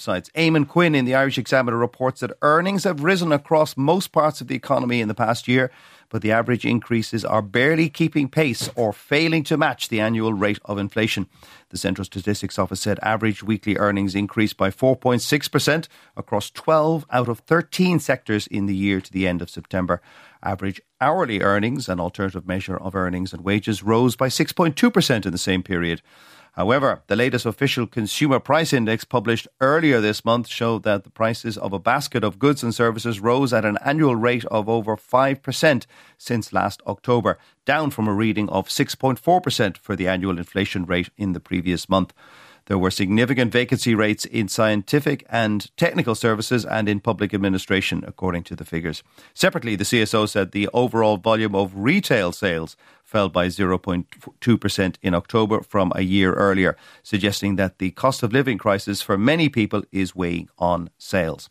Besides, Eamon Quinn in the Irish Examiner reports that earnings have risen across most parts of the economy in the past year, but the average increases are barely keeping pace or failing to match the annual rate of inflation. The Central Statistics Office said average weekly earnings increased by 4.6% across 12 out of 13 sectors in the year to the end of September. Average hourly earnings, an alternative measure of earnings and wages, rose by 6.2% in the same period. However, the latest official consumer price index published earlier this month showed that the prices of a basket of goods and services rose at an annual rate of over 5% since last October, down from a reading of 6.4% for the annual inflation rate in the previous month. There were significant vacancy rates in scientific and technical services and in public administration, according to the figures. Separately, the CSO said the overall volume of retail sales fell by 0.2% in October from a year earlier, suggesting that the cost of living crisis for many people is weighing on sales.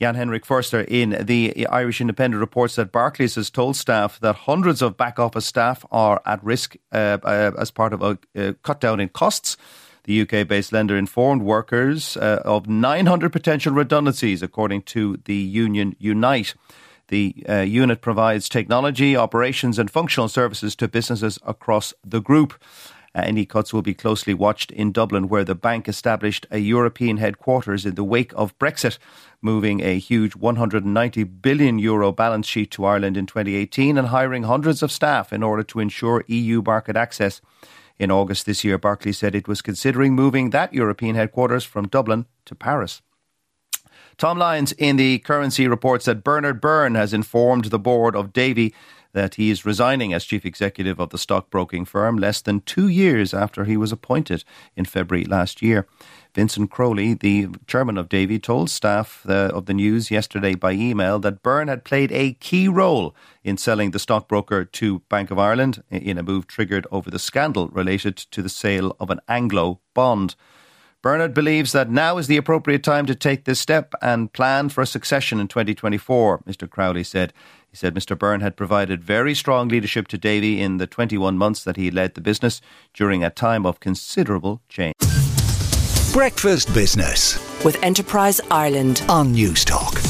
Jan Henrik Forster in the Irish Independent reports that Barclays has told staff that hundreds of back office staff are at risk uh, uh, as part of a uh, cut down in costs. The UK based lender informed workers uh, of 900 potential redundancies, according to the union Unite. The uh, unit provides technology, operations, and functional services to businesses across the group. Uh, any cuts will be closely watched in Dublin, where the bank established a European headquarters in the wake of Brexit, moving a huge 190 billion euro balance sheet to Ireland in 2018 and hiring hundreds of staff in order to ensure EU market access. In August this year, Barclays said it was considering moving that European headquarters from Dublin to Paris. Tom Lyons in the currency reports that Bernard Byrne has informed the board of Davy that he is resigning as chief executive of the stockbroking firm less than two years after he was appointed in February last year. Vincent Crowley, the chairman of Davy, told staff uh, of the news yesterday by email that Byrne had played a key role in selling the stockbroker to Bank of Ireland in a move triggered over the scandal related to the sale of an Anglo bond. Bernard believes that now is the appropriate time to take this step and plan for a succession in 2024, Mr. Crowley said. He said Mr. Byrne had provided very strong leadership to Davy in the 21 months that he led the business during a time of considerable change. Breakfast Business with Enterprise Ireland on Newstalk.